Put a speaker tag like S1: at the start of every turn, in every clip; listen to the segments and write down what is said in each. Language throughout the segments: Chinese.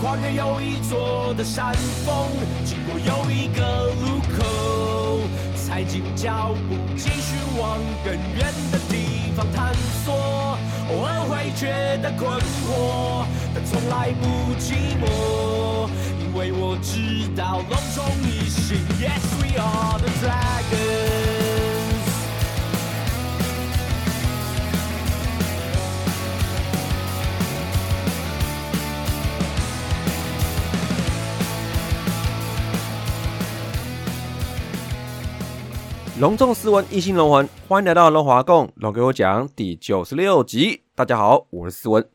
S1: 跨越又一座的山峰，经过又一个路口，踩紧脚步，继续往更远的地方探索。偶尔会觉得困惑，但从来不寂寞，因为我知道隆重一心。Yes, we are the dragon
S2: 隆重斯文，一心龙魂，欢迎来到龙华共龙给我讲第九十六集。大家好，我是斯文。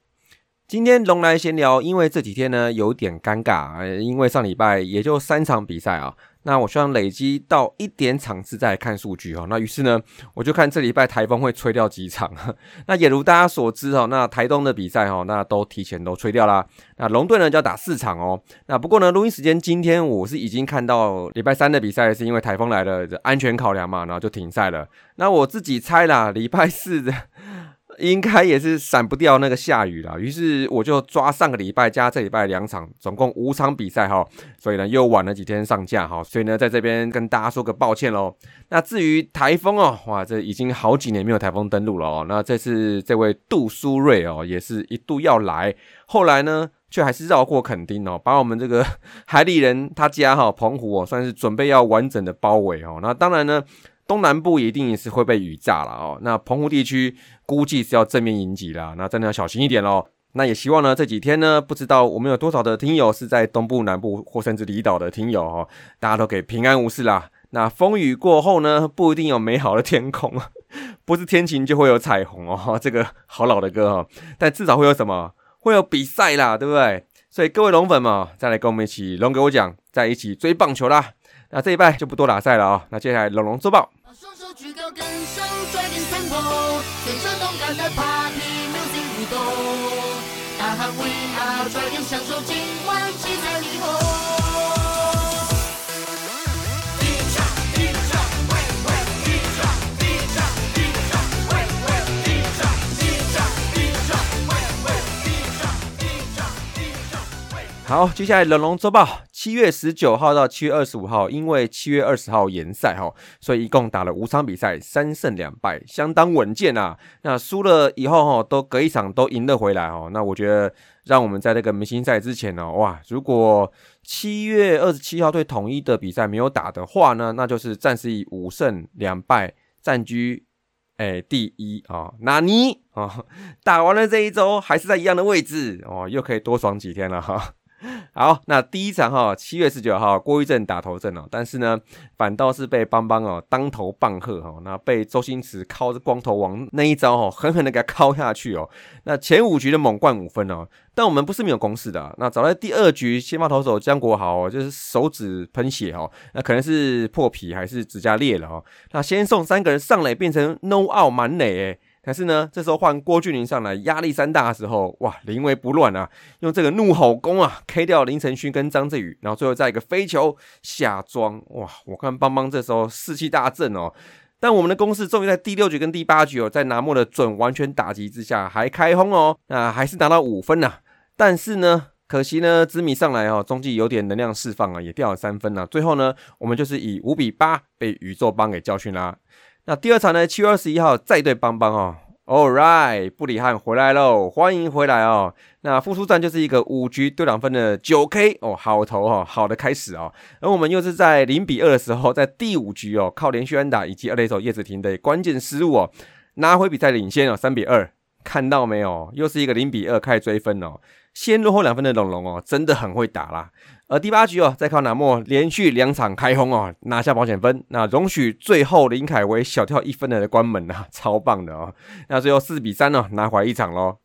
S2: 今天龙来闲聊，因为这几天呢有点尴尬，因为上礼拜也就三场比赛啊，那我希望累积到一点场次再来看数据哦。那于是呢，我就看这礼拜台风会吹掉几场。那也如大家所知哦，那台东的比赛哦，那都提前都吹掉啦。那龙队呢就要打四场哦。那不过呢，录音时间今天我是已经看到礼拜三的比赛，是因为台风来了，安全考量嘛，然后就停赛了。那我自己猜啦，礼拜四的。应该也是闪不掉那个下雨了，于是我就抓上个礼拜加这礼拜两场，总共五场比赛哈，所以呢又晚了几天上架哈，所以呢在这边跟大家说个抱歉喽。那至于台风哦，哇，这已经好几年没有台风登陆了哦，那这次这位杜苏芮哦，也是一度要来，后来呢却还是绕过垦丁哦，把我们这个 海里人他家哈澎湖哦，算是准备要完整的包围哦，那当然呢。东南部一定是会被雨炸了哦，那澎湖地区估计是要正面迎击啦，那真的要小心一点喽。那也希望呢这几天呢，不知道我们有多少的听友是在东部、南部或甚至离岛的听友哦，大家都可以平安无事啦。那风雨过后呢，不一定有美好的天空，不是天晴就会有彩虹哦，这个好老的歌哦，但至少会有什么？会有比赛啦，对不对？所以各位龙粉嘛，再来跟我们一起龙给我讲，在一起追棒球啦。那这一拜就不多打赛了啊，那接下来龙龙周报。好，接下来龙龙周报，七月十九号到七月二十五号，因为七月二十号延赛哈，所以一共打了五场比赛，三胜两败，相当稳健啊。那输了以后哈，都隔一场都赢了回来哦。那我觉得，让我们在那个明星赛之前呢，哇，如果七月二十七号对统一的比赛没有打的话呢，那就是暂时以五胜两败暂居。哎，第一啊，纳尼啊？打完了这一周，还是在一样的位置哦，又可以多爽几天了哈。好，那第一场哈，七月十九号，郭玉正打头阵哦，但是呢，反倒是被邦邦哦当头棒喝哈，那被周星驰靠着光头王那一招哈，狠狠的给他敲下去哦。那前五局的猛灌五分哦，但我们不是没有公式的、那早在第二局，先发投手江国豪哦，就是手指喷血哦，那可能是破皮还是指甲裂了哦。那先送三个人上垒，变成 no out 满垒诶。可是呢，这时候换郭俊霖上来，压力山大的时候，哇，临危不乱啊，用这个怒吼功啊，K 掉林承勋跟张振宇，然后最后再一个飞球下庄，哇，我看邦邦这时候士气大振哦。但我们的攻势终于在第六局跟第八局哦，在拿莫的准完全打击之下还开轰哦，那还是拿到五分呐、但是呢，可惜呢，紫米上来哦，中继有点能量释放啊，也掉了三分呐、最后呢，我们就是以五比八被宇宙帮给教训啦。那第二场呢，七月二十一号再对邦邦哦。All right，布里汉回来喽，欢迎回来哦。那复出战就是一个五局丢两分的九 K 哦，好投哦，好的开始哦。而我们又是在零比二的时候，在第五局哦，靠连续安打以及二垒手叶子婷的关键失误哦，拿回比赛领先哦，三比二。看到没有？又是一个零比二开始追分哦。先落后两分的龙龙哦，真的很会打啦。而第八局哦，再靠南莫连续两场开轰哦，拿下保险分。那容许最后林凯威小跳一分的关门啊，超棒的哦。那最后四比三哦，拿回一场喽。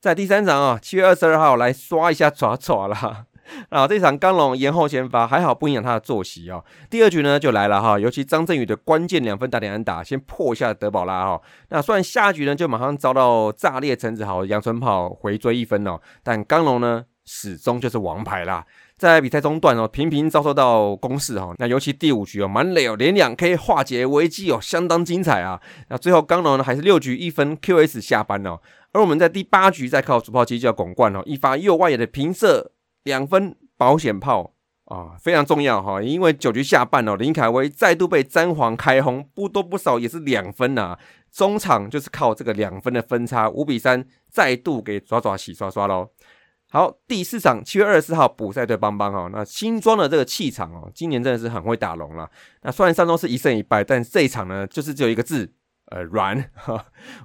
S2: 在第三场啊，七月二十二号来刷一下爪爪啦。啊，这场刚龙延后先发，还好不影响他的作息哦。第二局呢就来了哈，尤其张振宇的关键两分打点安打，先破一下德保拉哈。那虽然下局呢就马上遭到炸裂陈子豪杨春炮回追一分哦，但刚龙呢始终就是王牌啦。在比赛中段哦，频频遭受到攻势哦。那尤其第五局哦，满垒哦，连两 K 化解危机哦，相当精彩啊。那最后刚龙呢还是六局一分 QS 下班哦。而我们在第八局再靠主炮机就要拱冠哦，一发右外野的平射两分保险炮啊，非常重要哈。因为九局下半哦，林凯威再度被詹皇开轰，不多不少也是两分呐。中场就是靠这个两分的分差，五比三再度给爪爪洗刷刷喽。好，第四场七月二十四号补赛对邦邦哦，那新装的这个气场哦，今年真的是很会打龙了。那虽然上周是一胜一败，但这一场呢，就是只有一个字，呃，软。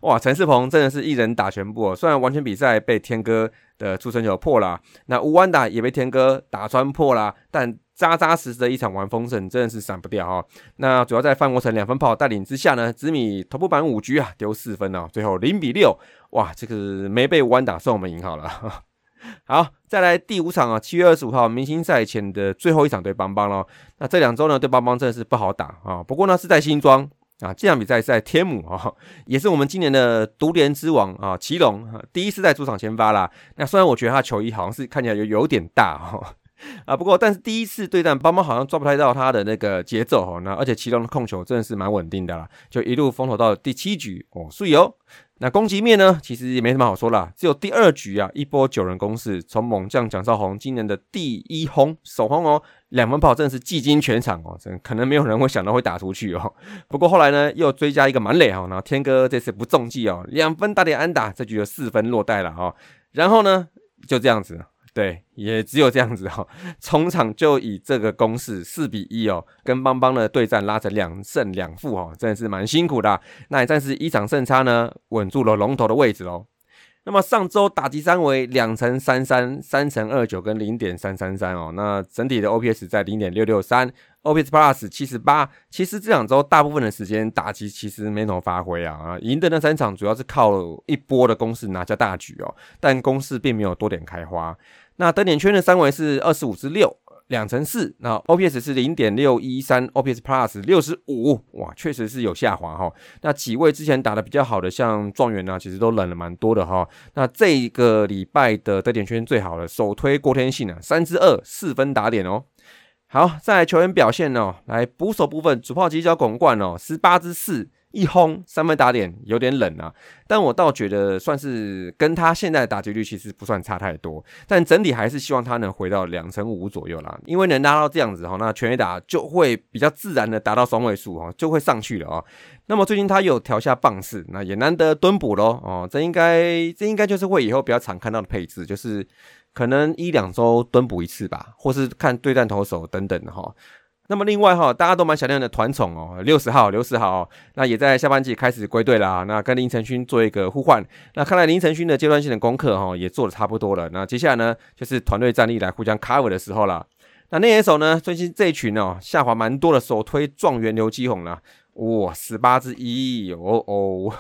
S2: 哇，陈世鹏真的是一人打全部哦。虽然完全比赛被天哥的出生球破了，那吴安达也被天哥打穿破了，但扎扎实实的一场玩风筝真的是闪不掉哈。那主要在范国成两分炮带领之下呢，紫米头部板五局啊丢四分哦，最后零比六，哇，这个没被吴安打算我们赢好了。好，再来第五场啊，七月二十五号明星赛前的最后一场对邦邦咯。那这两周呢，对邦邦真的是不好打啊。不过呢，是在新庄啊，这场比赛在天母啊，也是我们今年的独联之王啊，祁隆第一次在主场先发啦。那虽然我觉得他球衣好像是看起来有有点大哈 啊，不过但是第一次对战邦邦好像抓不太到他的那个节奏哦。那而且奇隆的控球真的是蛮稳定的啦，就一路封投到第七局哦，所以哦。那攻击面呢，其实也没什么好说啦，只有第二局啊，一波九人攻势，从猛将蒋少红今年的第一轰首轰哦，两分炮真的是技惊全场哦，真可能没有人会想到会打出去哦。不过后来呢，又追加一个满垒哦，然后天哥这次不中计哦，两分打点安打，这局就四分落袋了哦。然后呢，就这样子。对，也只有这样子哈，从场就以这个攻势四比一哦，跟邦邦的对战拉成两胜两负哦，真的是蛮辛苦的。那也算是一场胜差呢，稳住了龙头的位置喽。那么上周打击三为两乘三三、三乘二九跟零点三三三哦，那整体的 OPS 在零点六六三，OPS Plus 七十八。其实这两周大部分的时间打击其实没怎么发挥啊，赢的那三场主要是靠一波的攻势拿下大局哦，但攻势并没有多点开花。那得点圈的三围是二十五至六，两乘四。那 OPS 是零点六一三，OPS Plus 六十五，哇，确实是有下滑哈。那几位之前打的比较好的，像状元呢，其实都冷了蛮多的哈。那这个礼拜的得点圈最好的首推郭天信啊，三之二，四分打点哦。好，在球员表现哦，来捕手部分，主炮击角拱冠哦，十八之四。一轰三分打点有点冷啊，但我倒觉得算是跟他现在的打击率其实不算差太多，但整体还是希望他能回到两成五左右啦，因为能拉到这样子哈，那全垒打就会比较自然的达到双位数哈，就会上去了啊。那么最近他有调下棒式，那也难得蹲补喽哦，这应该这应该就是会以后比较常看到的配置，就是可能一两周蹲补一次吧，或是看对战投手等等的哈。那么另外哈，大家都蛮想念的团宠哦，六十号刘十号，那也在下半季开始归队啦。那跟林晨勋做一个互换，那看来林晨勋的阶段性的功课哈也做的差不多了。那接下来呢，就是团队战力来互相 cover 的时候了。那那野手呢，最近这一群哦下滑蛮多的，首推状元刘基宏了，哇，十八之一哦哦。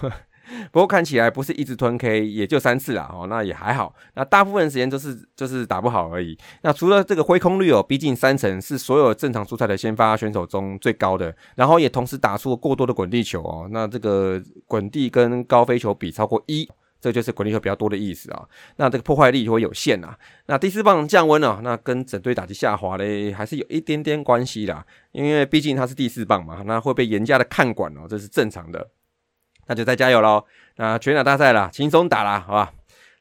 S2: 不过看起来不是一直吞 K，也就三次啦，哦，那也还好。那大部分时间都是就是打不好而已。那除了这个挥空率哦，逼近三成，是所有正常出赛的先发选手中最高的。然后也同时打出了过多的滚地球哦，那这个滚地跟高飞球比超过一，这就是滚地球比较多的意思啊。那这个破坏力就会有限啊。那第四棒降温啊，那跟整队打击下滑嘞，还是有一点点关系啦。因为毕竟它是第四棒嘛，那会被严加的看管哦，这是正常的。那就再加油喽！那全打大赛啦，轻松打啦，好吧？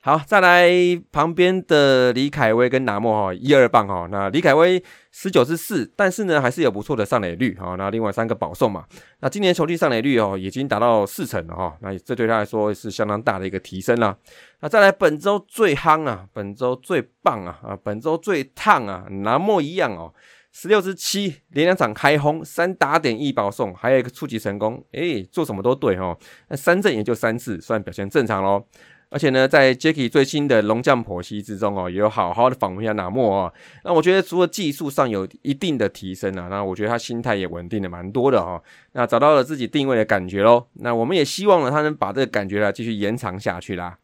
S2: 好，再来旁边的李凯威跟拿莫哈，一二棒哈。那李凯威十九是四，但是呢还是有不错的上垒率哈。那另外三个保送嘛，那今年球季上垒率哦已经达到四成了哈。那这对他来说是相当大的一个提升啦。那再来本周最夯啊，本周最棒啊啊，本周最烫啊，拿莫一样哦。十六支七，连两场开轰，三打点一保送，还有一个触及成功，诶，做什么都对哦。那三振也就三次，算表现正常喽。而且呢，在 Jacky 最新的龙将剖析之中哦，也有好好的访问一下纳莫哦。那我觉得除了技术上有一定的提升啊，那我觉得他心态也稳定的蛮多的哈。那找到了自己定位的感觉喽。那我们也希望呢，他能把这个感觉呢继续延长下去啦。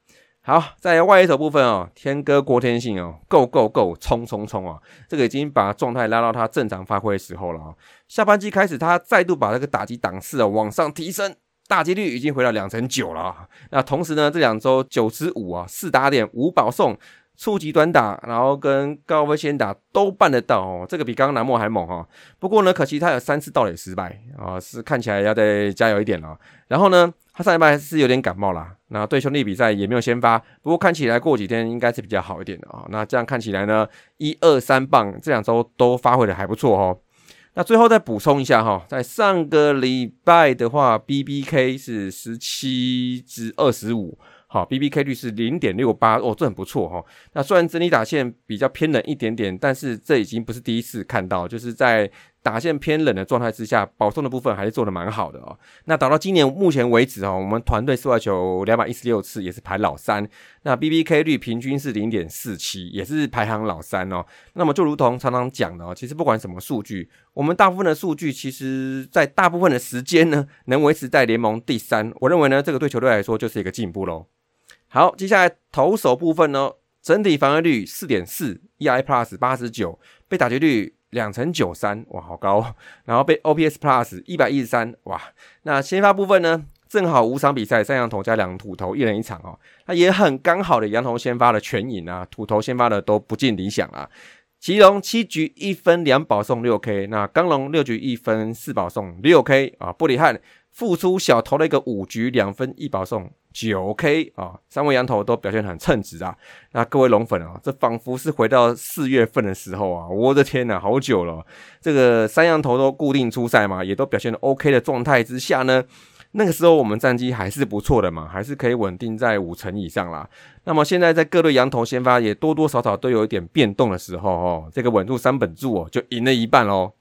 S2: 好，在外野手部分哦，天哥郭天信哦，Go Go Go，冲冲冲啊！这个已经把状态拉到他正常发挥的时候了啊。下半季开始，他再度把这个打击档次啊往上提升，打击率已经回到两成九了。那同时呢，这两周九十五啊，四打点五保送，初级短打，然后跟高危先打都办得到哦。这个比刚刚南莫还猛哈。不过呢，可惜他有三次盗垒失败啊，是看起来要再加油一点了。然后呢？他上礼拜是有点感冒啦，那对兄弟比赛也没有先发，不过看起来过几天应该是比较好一点的啊。那这样看起来呢，一二三棒这两周都发挥的还不错哦。那最后再补充一下哈，在上个礼拜的话，B B K 是十七至二十五。好，B B K 率是零点六八哦，这很不错哈。那虽然整体打线比较偏冷一点点，但是这已经不是第一次看到，就是在打线偏冷的状态之下，保送的部分还是做的蛮好的哦。那打到今年目前为止哦，我们团队四外球两百一十六次也是排老三，那 B B K 率平均是零点四七，也是排行老三哦。那么就如同常常讲的哦，其实不管什么数据，我们大部分的数据其实在大部分的时间呢，能维持在联盟第三，我认为呢，这个对球队来说就是一个进步喽。好，接下来投手部分呢，整体防御率四点四，EI Plus 八十九，被打击率两成九三，哇，好高。然后被 OPS Plus 一百一十三，哇。那先发部分呢，正好五场比赛，三羊头加两土头，一人一场哦。那也很刚好的，羊头先发的全赢啊，土头先发的都不尽理想啊。奇隆七局一分两保送六 K，那刚龙六局一分四保送六 K 啊，布里汉复出小投了一个五局两分一保送。九 K 啊，三位羊头都表现很称职啊。那各位龙粉啊，这仿佛是回到四月份的时候啊，我的天呐，好久了。这个三羊头都固定出赛嘛，也都表现的 OK 的状态之下呢，那个时候我们战绩还是不错的嘛，还是可以稳定在五成以上啦。那么现在在各队羊头先发也多多少少都有一点变动的时候哦，这个稳住三本柱哦，就赢了一半喽。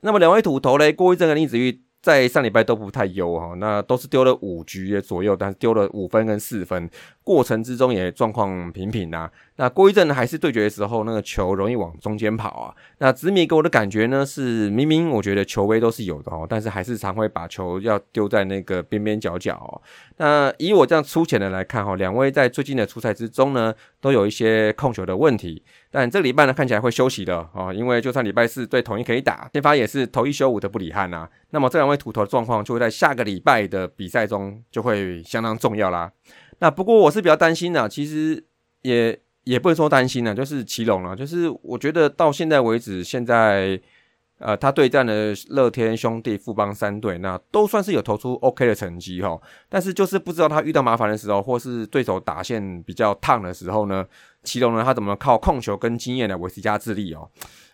S2: 那么两位土头嘞，郭一正跟林子玉。在上礼拜都不太优哈，那都是丢了五局左右，但是丢了五分跟四分，过程之中也状况平平呐。那郭一正还是对决的时候，那个球容易往中间跑啊。那紫米给我的感觉呢，是明明我觉得球威都是有的哦，但是还是常会把球要丢在那个边边角角。那以我这样粗浅的来看哈，两位在最近的出赛之中呢，都有一些控球的问题。但这礼拜呢，看起来会休息的哦，因为就算礼拜四对统一可以打，先发也是头一休五的布里汉呐。那么这两位土头的状况，就会在下个礼拜的比赛中就会相当重要啦。那不过我是比较担心的，其实也也不能说担心呢，就是奇隆了，就是我觉得到现在为止，现在。呃，他对战的乐天兄弟、富邦三队，那都算是有投出 OK 的成绩哈。但是就是不知道他遇到麻烦的时候，或是对手打线比较烫的时候呢，祁隆呢他怎么靠控球跟经验来维持加智力哦？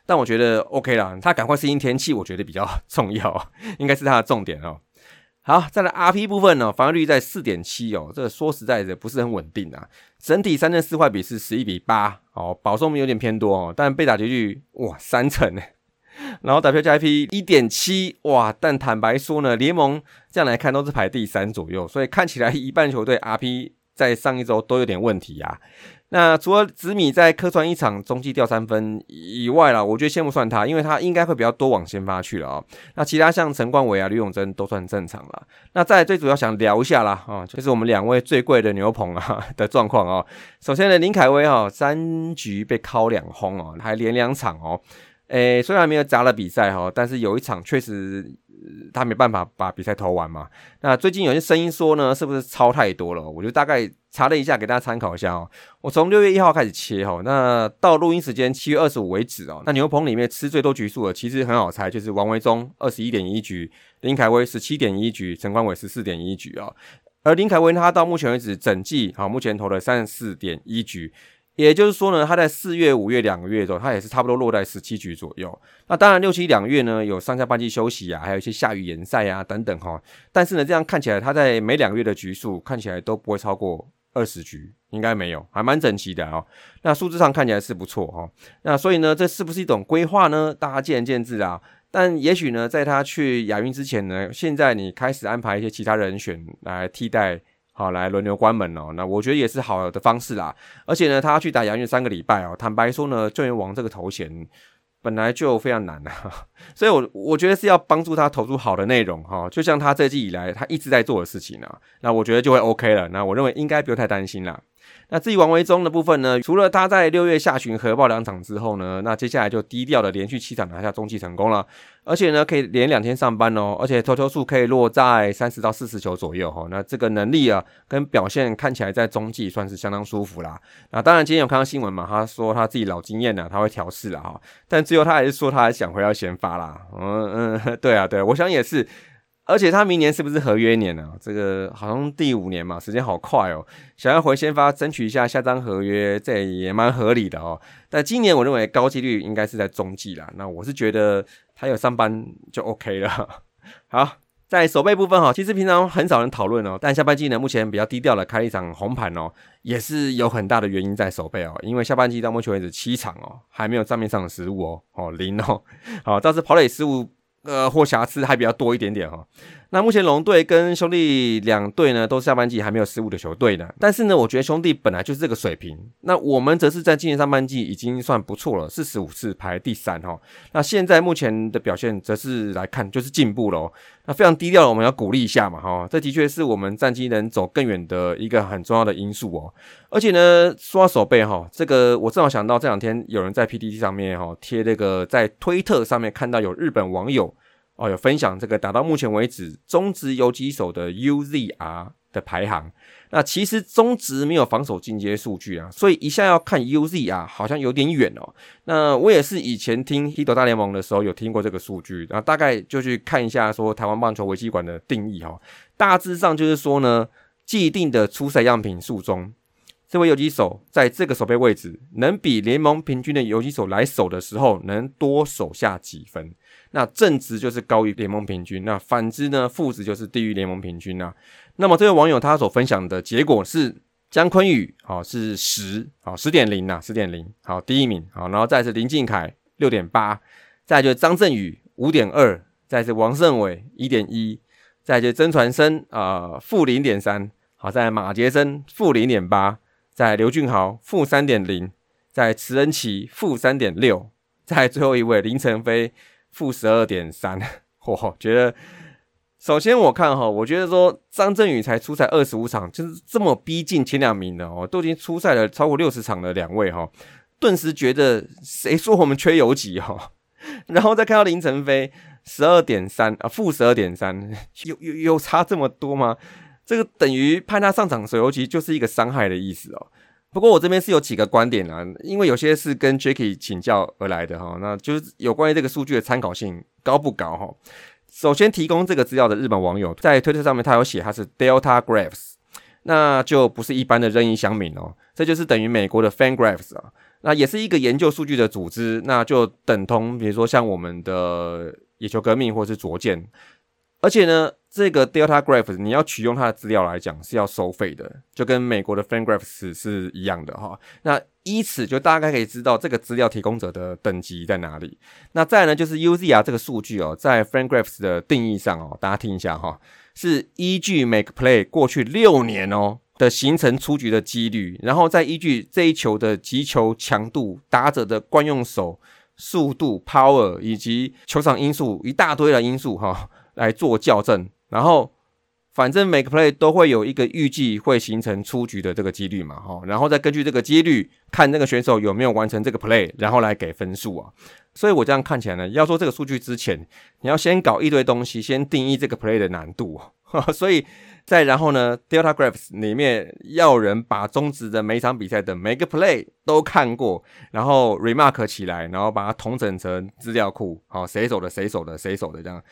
S2: 但我觉得 OK 啦，他赶快适应天气，我觉得比较 重要，应该是他的重点哦。好，再来 RP 部分呢，防御率在四点七哦，这说实在的不是很稳定啊。整体三胜四坏比是十一比八哦，保送有点偏多哦，但被打击率哇三成呢。然后打票加 IP 一点七哇，但坦白说呢，联盟这样来看都是排第三左右，所以看起来一半球队 RP 在上一周都有点问题啊。那除了紫米在客串一场中继掉三分以外啦，我觉得先不算他，因为他应该会比较多往先发去了啊。那其他像陈冠伟啊、吕永贞都算正常了。那再最主要想聊一下啦啊，就是我们两位最贵的牛棚啊的状况啊。首先呢，林凯威哈三局被敲两轰哦，还连两场哦。诶，虽然没有砸了比赛哈，但是有一场确实他没办法把比赛投完嘛。那最近有些声音说呢，是不是超太多了？我就大概查了一下，给大家参考一下哦。我从六月一号开始切哈，那到录音时间七月二十五为止哦。那牛棚里面吃最多局数的，其实很好猜，就是王维忠二十一点一局，林凯威十七点一局，陈冠伟十四点一局啊。而林凯威他到目前为止整季好，目前投了三十四点一局。也就是说呢，他在四月、五月两个月的时候，他也是差不多落在十七局左右。那当然六七两月呢，有上下半季休息啊，还有一些下雨延赛啊等等哈。但是呢，这样看起来，他在每两个月的局数看起来都不会超过二十局，应该没有，还蛮整齐的哦。那数字上看起来是不错哈。那所以呢，这是不是一种规划呢？大家见仁见智啊。但也许呢，在他去亚运之前呢，现在你开始安排一些其他人选来替代。好，来轮流关门哦。那我觉得也是好的方式啦。而且呢，他去打亚运三个礼拜哦。坦白说呢，救援王这个头衔本来就非常难啊，所以我我觉得是要帮助他投入好的内容哈。就像他这季以来他一直在做的事情呢，那我觉得就会 OK 了。那我认为应该不用太担心了。那至于王维忠的部分呢？除了他在六月下旬核爆两场之后呢，那接下来就低调的连续七场拿下中继成功了，而且呢可以连两天上班哦，而且投球数可以落在三十到四十球左右哈。那这个能力啊跟表现看起来在中继算是相当舒服啦。那当然今天有看到新闻嘛，他说他自己老经验了，他会调试了哈。但最后他还是说他还想回到先发啦。嗯嗯，对啊对，我想也是。而且他明年是不是合约年呢、这个好像第五年嘛，时间好快哦。想要回先发争取一下下张合约，这也蛮合理的哦。但今年我认为高几率应该是在中季啦。那我是觉得他有上班就 OK 了。好，在守备部分哈，其实平常很少人讨论哦，但下半季呢，目前比较低调的开一场红盘哦，也是有很大的原因在守备哦，因为下半季到目前为止七场哦，还没有账面上的失误哦，哦零哦，好，倒是跑垒失误呃或瑕疵还比较多一点点哈、那目前龙队跟兄弟两队呢，都是下半季还没有失误的球队呢。但是呢，我觉得兄弟本来就是这个水平，那我们则是在今年上半季已经算不错了，四十五次排第三哈。那现在目前的表现，则是来看就是进步喽。那非常低调的，我们要鼓励一下嘛哈。这的确是我们战绩能走更远的一个很重要的因素哦。而且呢，说到手背哈，这个我正好想到这两天有人在 P D T 上面哈贴那个在推特上面看到有日本网友。哦，有分享这个打到目前为止中职游击手的 UZR 的排行。那其实中职没有防守进阶数据啊，所以一下要看 UZR 好像有点远哦。那我也是以前听 Hito 大联盟的时候有听过这个数据，然后大概就去看一下说台湾棒球维基馆的定义哈、哦，大致上就是说呢，既定的初赛样品数中。这位游击手在这个守备位置，能比联盟平均的游击手来守的时候，能多守下几分？那正值就是高于联盟平均，那反之呢，负值就是低于联盟平均啊。那么这位网友他所分享的结果是姜昆宇，好、是十，好十点零呐，十点零，好第一名，好，然后再是林敬凯六点八，再就是张振宇五点二，再是王胜伟一点一，再就曾传生啊负零点三，好，在马杰森负零点八。在刘俊豪负三点零，在池恩奇负三点六，在最后一位林晨飞负十二点三。我觉得，首先我看哈，我觉得说张振宇才出赛二十五场，就是这么逼近前两名的哦，都已经出赛了超过六十场的两位哈，顿时觉得谁说我们缺游击哈？然后再看到林晨飞十二点三啊，负十二点三，有有有差这么多吗？这个等于派他上场守游击就是一个伤害的意思哦。不过我这边是有几个观点啊，因为有些是跟 Jacky 请教而来的哈，那就是有关于这个数据的参考性高不高哈。首先提供这个资料的日本网友在推特上面他有写他是 Delta Graphs，那就不是一般的任意乡民哦，这就是等于美国的 FanGraphs 啊，那也是一个研究数据的组织，那就等同比如说像我们的野球革命或是卓见。而且呢，这个 Delta Graphs 你要取用它的资料来讲是要收费的，就跟美国的 FanGraphs 是一样的哈。那依此就大概可以知道这个资料提供者的等级在哪里。那再来呢，就是 UZR 这个数据哦，在 FanGraphs 的定义上哦，大家听一下哈，是依据 Make Play 过去六年哦的形成出局的几率，然后再依据这一球的击球强度、打者的惯用手速度、Power 以及球场因素一大堆的因素哈。来做校正，然后反正每个 play 都会有一个预计会形成出局的这个几率嘛，哈，然后再根据这个几率看那个选手有没有完成这个 play，然后来给分数啊。所以我这样看起来呢，要做这个数据之前，你要先搞一堆东西，先定义这个 play 的难度，所以再然后呢，Delta Graphs 里面要人把中职的每场比赛的每个 play 都看过，然后 remark 起来，然后把它统整成资料库，好，谁守的谁守的谁守的这样。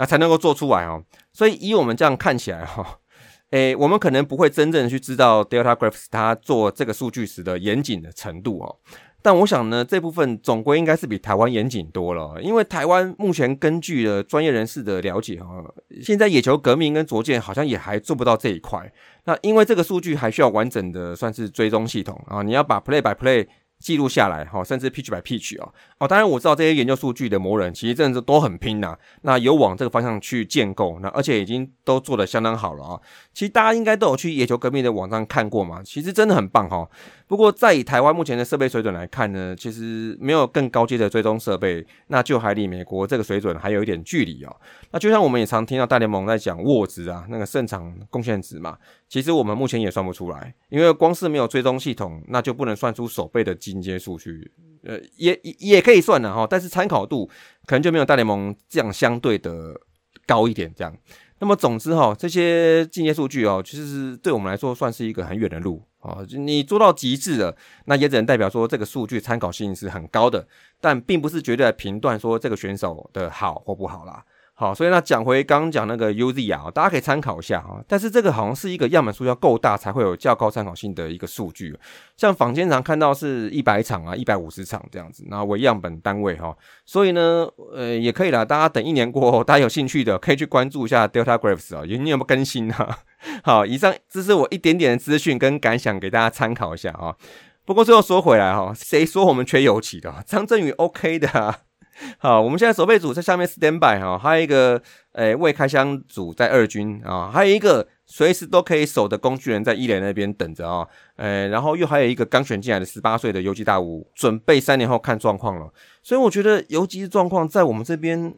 S2: 那才能够做出来哦，所以以我们这样看起来哈，诶，我们可能不会真正去知道 Delta Graphs 它做这个数据时的严谨的程度哦，但我想呢，这部分总归应该是比台湾严谨多了，因为台湾目前根据了专业人士的了解哈，现在野球革命跟卓健好像也还做不到这一块，那因为这个数据还需要完整的算是追踪系统啊，你要把 Play by Play。记录下来哈，甚至 pitch by pitch 哦哦，当然我知道这些研究数据的魔人其实真的是都很拼呐，那有往这个方向去建构，那而且已经都做得相当好了啊。其实大家应该都有去野球革命的网站看过嘛，其实真的很棒哈。不过在以台湾目前的设备水准来看呢，其实没有更高阶的追踪设备，那就还离美国这个水准还有一点距离哦。那就像我们也常听到大联盟在讲沃值啊，那个胜场贡献值嘛，其实我们目前也算不出来，因为光是没有追踪系统，那就不能算出手背的进阶数据。呃，也也可以算的哈，但是参考度可能就没有大联盟这样相对的高一点这样。那么总之哈，这些进阶数据哦，其实对我们来说算是一个很远的路哦。你做到极致了，那也只能代表说这个数据参考性是很高的，但并不是绝对的评断说这个选手的好或不好啦。好，所以那讲回刚刚讲那个 UZ 啊，大家可以参考一下啊。但是这个好像是一个样本数要够大才会有较高参考性的一个数据。像坊间常看到是一百场啊、一百五十场这样子，那为样本单位哈。所以呢，呃，也可以啦。大家等一年过后，大家有兴趣的可以去关注一下 Delta Graphs 啊，有你有没有更新啊？好，以上这是我一点点的资讯跟感想，给大家参考一下啊。不过最后说回来哈，谁说我们缺油漆的？张振宇 OK 的。好，我们现在守备组在下面 stand by 哈，还有一个诶未开箱组在二军啊，还有一个随时都可以守的工具人在一垒那边等着啊，诶，然后又还有一个刚选进来的十八岁的游击大五，准备三年后看状况了。所以我觉得游击的状况在我们这边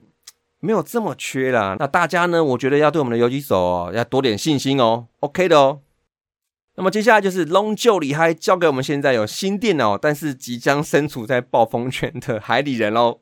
S2: 没有这么缺啦。那大家呢，我觉得要对我们的游击手哦，要多点信心哦，OK 的哦。那么接下来就是龙就里嗨交给我们现在有新电脑，但是即将身处在暴风圈的海里人喽。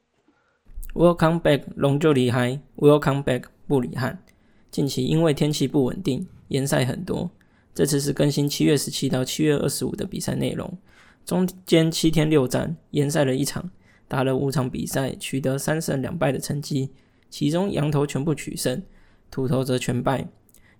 S3: Welcome back，龙就厉害。Welcome back，布里汉。近期因为天气不稳定，延赛很多。这次是更新七月十七到七月二十五的比赛内容，中间七天六战，延赛了一场，打了五场比赛，取得三胜两败的成绩。其中羊头全部取胜，土头则全败。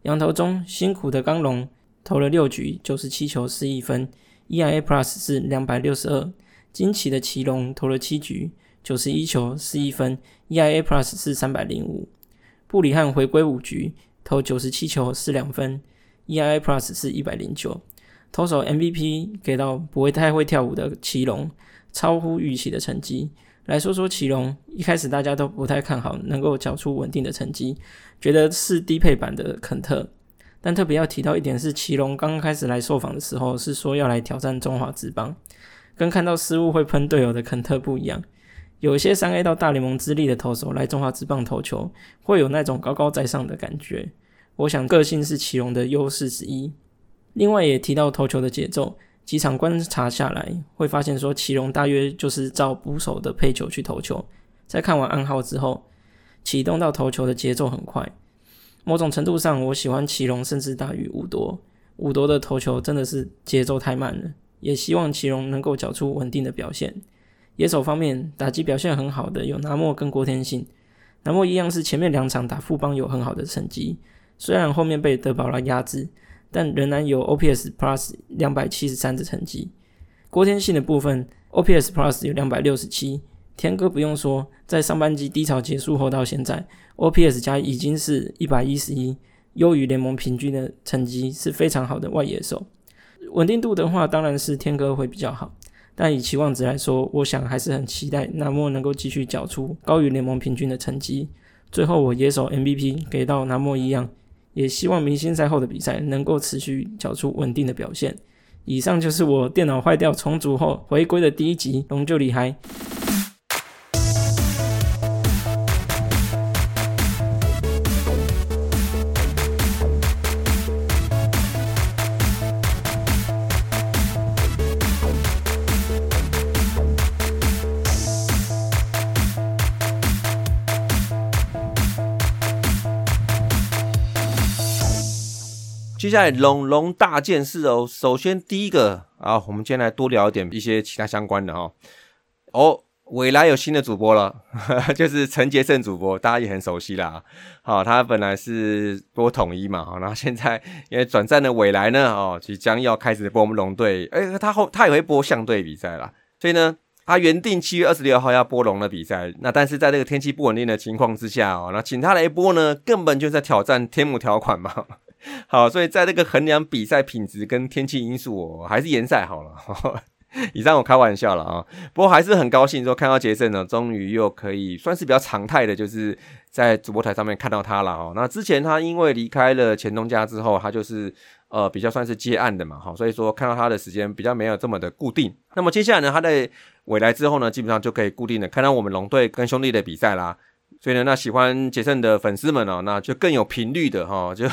S3: 羊头中辛苦的刚龙投了六局，九十七球四一分，EIA Plus 是两百六十二。惊奇的奇龙投了七局。九十一球四一分，EIA Plus 是三百零五。布里汉回归五局，投九十七球是两分，EIA Plus 是一百零九。投手 MVP 给到不会太会跳舞的奇隆，超乎预期的成绩。来说说奇隆，一开始大家都不太看好能够缴出稳定的成绩，觉得是低配版的肯特。但特别要提到一点是，奇隆刚刚开始来受访的时候是说要来挑战中华职棒，跟看到失误会喷队友的肯特不一样。有一些三 A 到大联盟资历的投手来中华职棒投球，会有那种高高在上的感觉。我想个性是奇隆的优势之一。另外也提到投球的节奏，几场观察下来，会发现说奇隆大约就是照捕手的配球去投球。在看完暗号之后，启动到投球的节奏很快。某种程度上，我喜欢奇隆，甚至大于五多。五多的投球真的是节奏太慢了。也希望奇隆能够缴出稳定的表现。野手方面，打击表现很好的有南莫跟郭天信。南莫一样是前面两场打富邦有很好的成绩，虽然后面被德保拉压制，但仍然有 OPS Plus 两百七十三的成绩。郭天信的部分，OPS Plus 有两百六十七。天哥不用说，在上半季低潮结束后到现在，OPS 加已经是一百一十一，优于联盟平均的成绩，是非常好的外野手。稳定度的话，当然是天哥会比较好。但以期望值来说，我想还是很期待南莫能够继续缴出高于联盟平均的成绩。最后，我野手 MVP 给到南莫一样，也希望明星赛后的比赛能够持续缴出稳定的表现。以上就是我电脑坏掉重组后回归的第一集，龙就厉害。
S2: 接下来龙龙大件事哦，首先第一个啊，我们今天来多聊一点一些其他相关的哦。哦，未来有新的主播了，就是陈杰胜主播，大家也很熟悉啦。好，他本来是播统一嘛，然后现在因为转战的未来呢，哦，即将要开始播我们龙队，哎，他后他也会播相对比赛啦。所以呢，他原定七月二十六号要播龙的比赛，那但是在这个天气不稳定的情况之下哦，那请他来播呢，根本就在挑战天母条款嘛。好，所以在这个衡量比赛品质跟天气因素，我还是延赛好了。以上我开玩笑了啊，不过还是很高兴说看到杰森呢，终于又可以算是比较常态的，就是在主播台上面看到他了哦。那之前他因为离开了前东家之后，他就是呃比较算是接案的嘛，哈，所以说看到他的时间比较没有这么的固定。那么接下来呢，他在未来之后呢，基本上就可以固定的看到我们龙队跟兄弟的比赛啦。所以呢，那喜欢杰森的粉丝们哦，那就更有频率的哈，就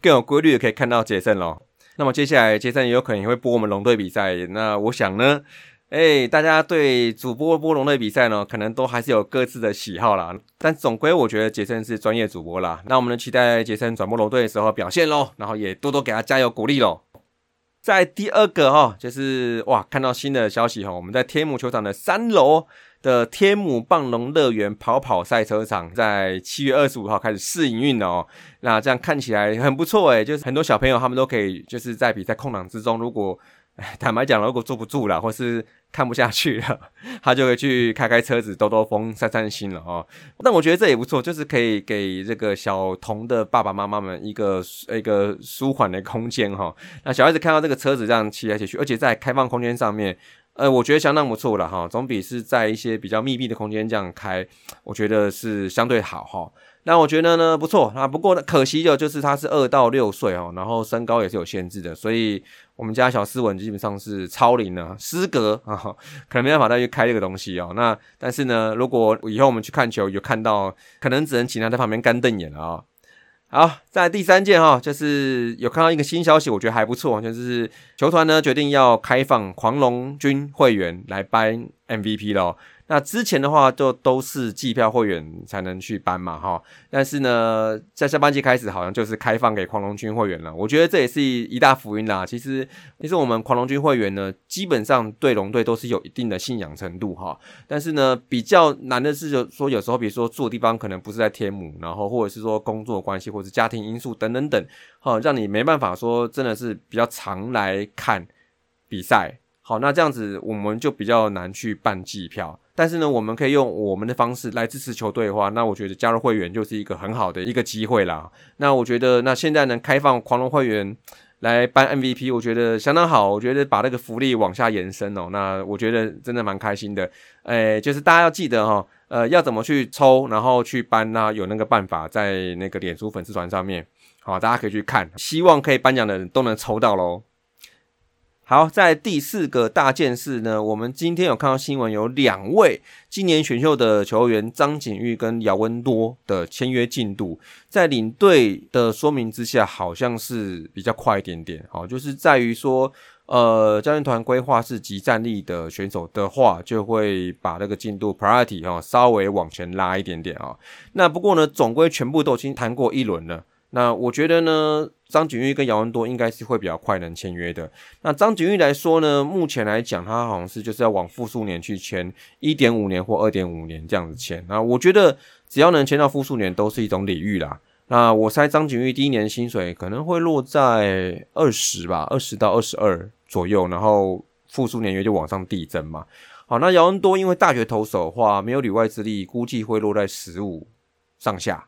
S2: 更有规律的可以看到杰森咯。那么接下来杰森也有可能也会播我们龙队比赛。那我想呢，哎，大家对主播播龙队比赛呢，可能都还是有各自的喜好啦。但总归我觉得杰森是专业主播啦。那我们期待杰森转播龙队的时候表现喽，然后也多多给他加油鼓励喽。在第二个哈，就是哇，看到新的消息哈，我们在天母球场的三楼。的天母棒龙乐园跑跑赛车场，在七月二十五号开始试营运哦。那这样看起来很不错诶，就是很多小朋友他们都可以就是在比赛空档之中，如果 坦白讲，如果坐不住了，或是看不下去了，他就会去开开车子、兜兜风、散散心了哦。但我觉得这也不错，就是可以给这个小童的爸爸妈妈们一个一个舒缓的空间哈。那小孩子看到这个车子这样骑来骑去，而且在开放空间上面，呃，我觉得相当不错了哈。总比是在一些比较密闭的空间这样开，我觉得是相对好哈。那我觉得呢不错啊，不过呢可惜的就是他是二到六岁哦，然后身高也是有限制的，所以我们家小斯文基本上是超龄了失格啊，可能没办法再去开这个东西哦。那但是呢，如果以后我们去看球有看到，可能只能请他在旁边干瞪眼了啊。好，在第三件哈，就是有看到一个新消息，我觉得还不错，就是球团呢决定要开放狂龙军会员来颁 MVP 了。那之前的话，就都是季票会员才能去搬嘛，哈。但是呢，在下半季开始，好像就是开放给狂龙军会员了。我觉得这也是一大福音啦。其实，其实我们狂龙军会员呢，基本上对龙队都是有一定的信仰程度，哈。但是呢，比较难的是，就说有时候，比如说住的地方可能不是在天母，然后或者是说工作关系，或者是家庭因素等等等，哈，让你没办法说真的是比较常来看比赛。好，那这样子我们就比较难去办季票。但是呢，我们可以用我们的方式来支持球队的话，那我觉得加入会员就是一个很好的一个机会啦。那我觉得，那现在能开放狂龙会员来颁 MVP，我觉得相当好。我觉得把那个福利往下延伸哦，那我觉得真的蛮开心的。诶，就是大家要记得哈，呃，要怎么去抽，然后去颁呢？有那个办法在那个脸书粉丝团上面，好，大家可以去看。希望可以颁奖的人都能抽到喽。好，在第四个大件事呢，我们今天有看到新闻，有两位今年选秀的球员张景玉跟姚文多的签约进度，在领队的说明之下，好像是比较快一点点。好，就是在于说，呃，教练团规划是集战力的选手的话，就会把那个进度 priority 哈稍微往前拉一点点啊。那不过呢，总归全部都已经谈过一轮了。那我觉得呢，张景玉跟姚文多应该是会比较快能签约的。那张景玉来说呢，目前来讲，他好像是就是要往复数年去签，一点五年或二点五年这样子签。那我觉得只要能签到复数年，都是一种礼遇啦。那我猜张景玉第一年薪水可能会落在二十吧，二十到二十二左右，然后复数年约就往上递增嘛。好，那姚文多因为大学投手的话没有里外之力，估计会落在十五上下。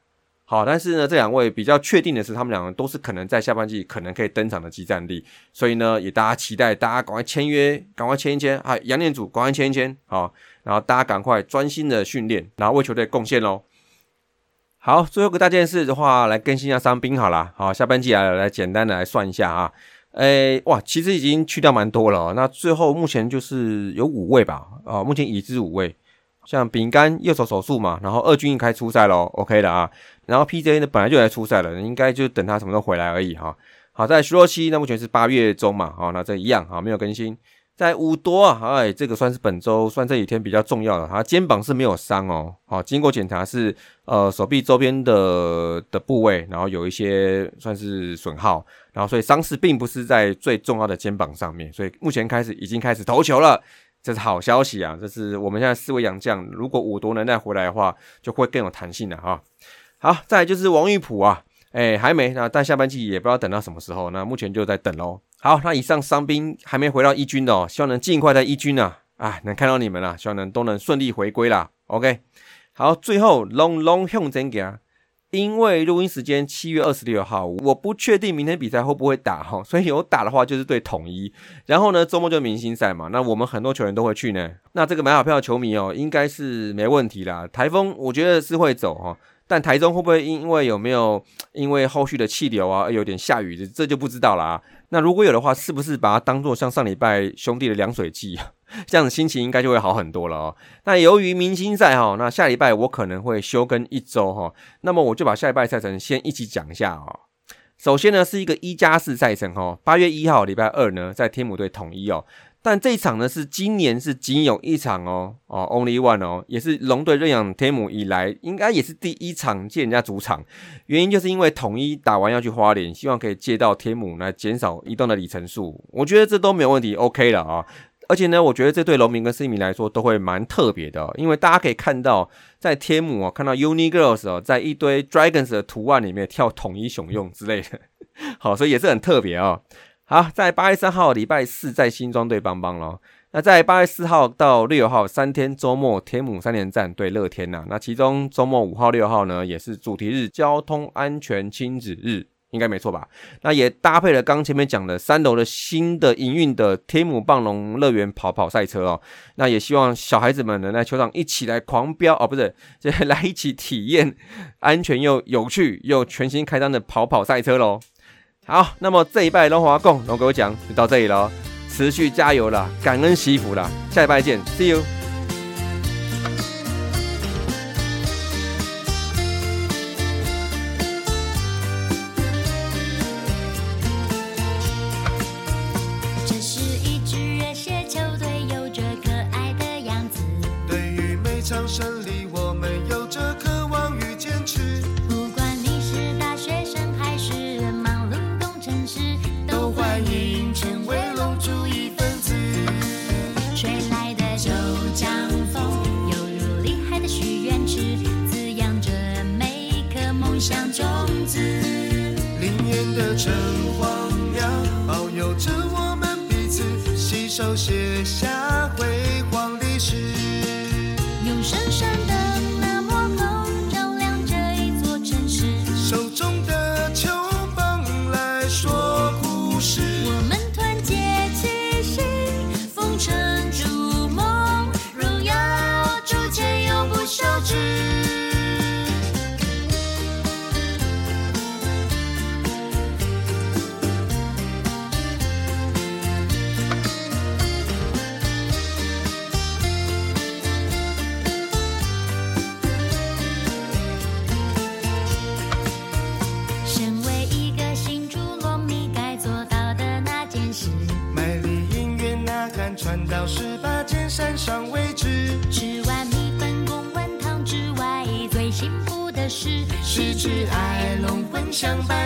S2: 好，但是呢，这两位比较确定的是，他们两个都是可能在下半季可能可以登场的激战力，所以呢，也大家期待大家赶快签约，赶快签一签啊！杨念祖赶快签一签，好，然后大家赶快专心的训练，然后为球队贡献喽。好，最后个大件事的话，来更新一下伤兵好了，好，下半季来来简单的来算一下啊，诶，哇，其实已经去掉蛮多了，那最后目前就是有五位吧，啊，目前已知五位。像饼干右手手术嘛，然后二军开出赛喽，OK 的啊。然后 PJ 呢本来就来出赛了，应该就等他什么时候回来而已哈。好在徐若曦那目前是八月中嘛，好那这一样哈没有更新。在五多啊，哎这个算是本周算这几天比较重要的，他肩膀是没有伤哦，好经过检查是呃手臂周边的的部位，然后有一些算是损耗，然后所以伤势并不是在最重要的肩膀上面，所以目前开始已经开始投球了。这是好消息啊！这是我们现在四位洋将，如果五夺能再回来的话，就会更有弹性了哈。好，再来就是王玉普啊，哎还没，那但下半季也不知道等到什么时候，那目前就在等喽。好，那以上伤兵还没回到一军的哦，希望能尽快在一军啊，啊能看到你们了，希望能都能顺利回归啦。OK，好，最后 long long 向前行。因为录音时间七月二十六号，我不确定明天比赛会不会打哈，所以有打的话就是对统一。然后呢，周末就明星赛嘛，那我们很多球员都会去呢。那这个买好票的球迷哦，应该是没问题啦。台风我觉得是会走哈，但台中会不会因为有没有因为后续的气流啊有点下雨，这就不知道啦。那如果有的话，是不是把它当做像上礼拜兄弟的凉水剂？这样子心情应该就会好很多了哦。那由于明星赛哈，那下礼拜我可能会休更一周哈，那么我就把下礼拜赛程先一起讲一下哦。首先呢是一个一加四赛程哈，八月一号礼拜二呢在天母队统一哦，但这一场呢是今年是仅有一场哦哦，only one 哦，也是龙队认养天母以来应该也是第一场借人家主场，原因就是因为统一打完要去花莲，希望可以借到天母来减少移动的里程数，我觉得这都没有问题，OK 了啊。而且呢，我觉得这对农民跟市民来说都会蛮特别的、因为大家可以看到，在天母哦，看到 Uni Girls 哦，在一堆 Dragons 的图案里面跳统一雄用之类的，好，所以也是很特别哦。好，在八月三号礼拜四在新庄对邦邦咯。那在八月四号到六号三天周末，天母三连战对乐天呐、那其中周末五号、六号呢，也是主题日交通安全亲子日，应该没错吧？那也搭配了刚前面讲的三楼的新的营运的天母棒龙乐园跑跑赛车哦。那也希望小孩子们能在球场一起来狂飙哦，不是，就 来一起体验安全又有趣又全新开张的跑跑赛车喽。好，那么这一拜龙华共龙狗讲就到这里了，持续加油啦，感恩惜福啦，下一拜见，See you。
S4: 相伴。